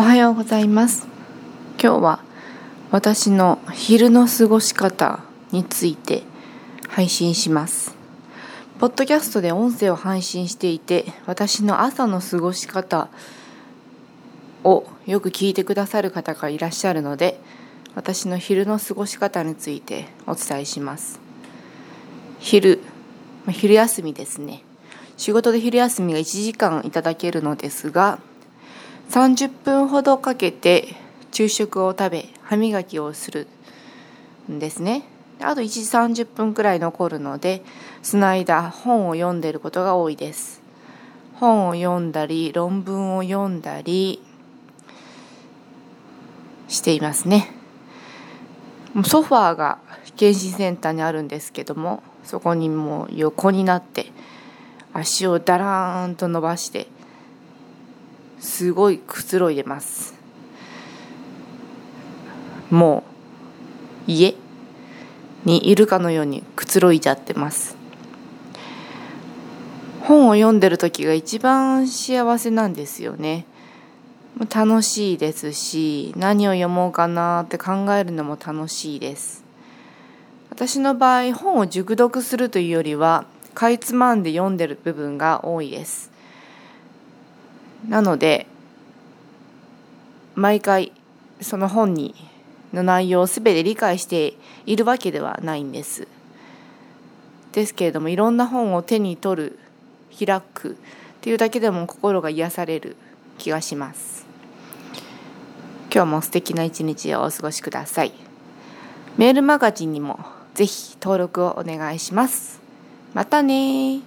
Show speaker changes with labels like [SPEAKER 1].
[SPEAKER 1] おはようございます。今日は私の昼の過ごし方について配信します。ポッドキャストで音声を配信していて私の朝の過ごし方をよく聞いてくださる方がいらっしゃるので私の昼の過ごし方についてお伝えします。昼昼休みですね。仕事で昼休みが1時間いただけるのですが30分ほどかけて昼食を食べ歯磨きをするんですね。あと1時30分くらい残るのでその間本を読んでることが多いです。本を読んだり論文を読んだりしていますね。ソファーが検診センターにあるんですけどもそこにもう横になって足をだらーんと伸ばしてすごいくつろいでます。もう家にいるかのようにくつろいじゃってます。本を読んでる時が一番幸せなんですよね。楽しいですし何を読もうかなって考えるのも楽しいです。私の場合本を熟読するというよりはかいつまんで読んでる部分が多いです。なので毎回その本にの内容を全て理解しているわけではないんです。ですけれどもいろんな本を手に取る開くっていうだけでも心が癒される気がします。今日も素敵な一日をお過ごしください。メールマガジンにもぜひ登録をお願いします。またね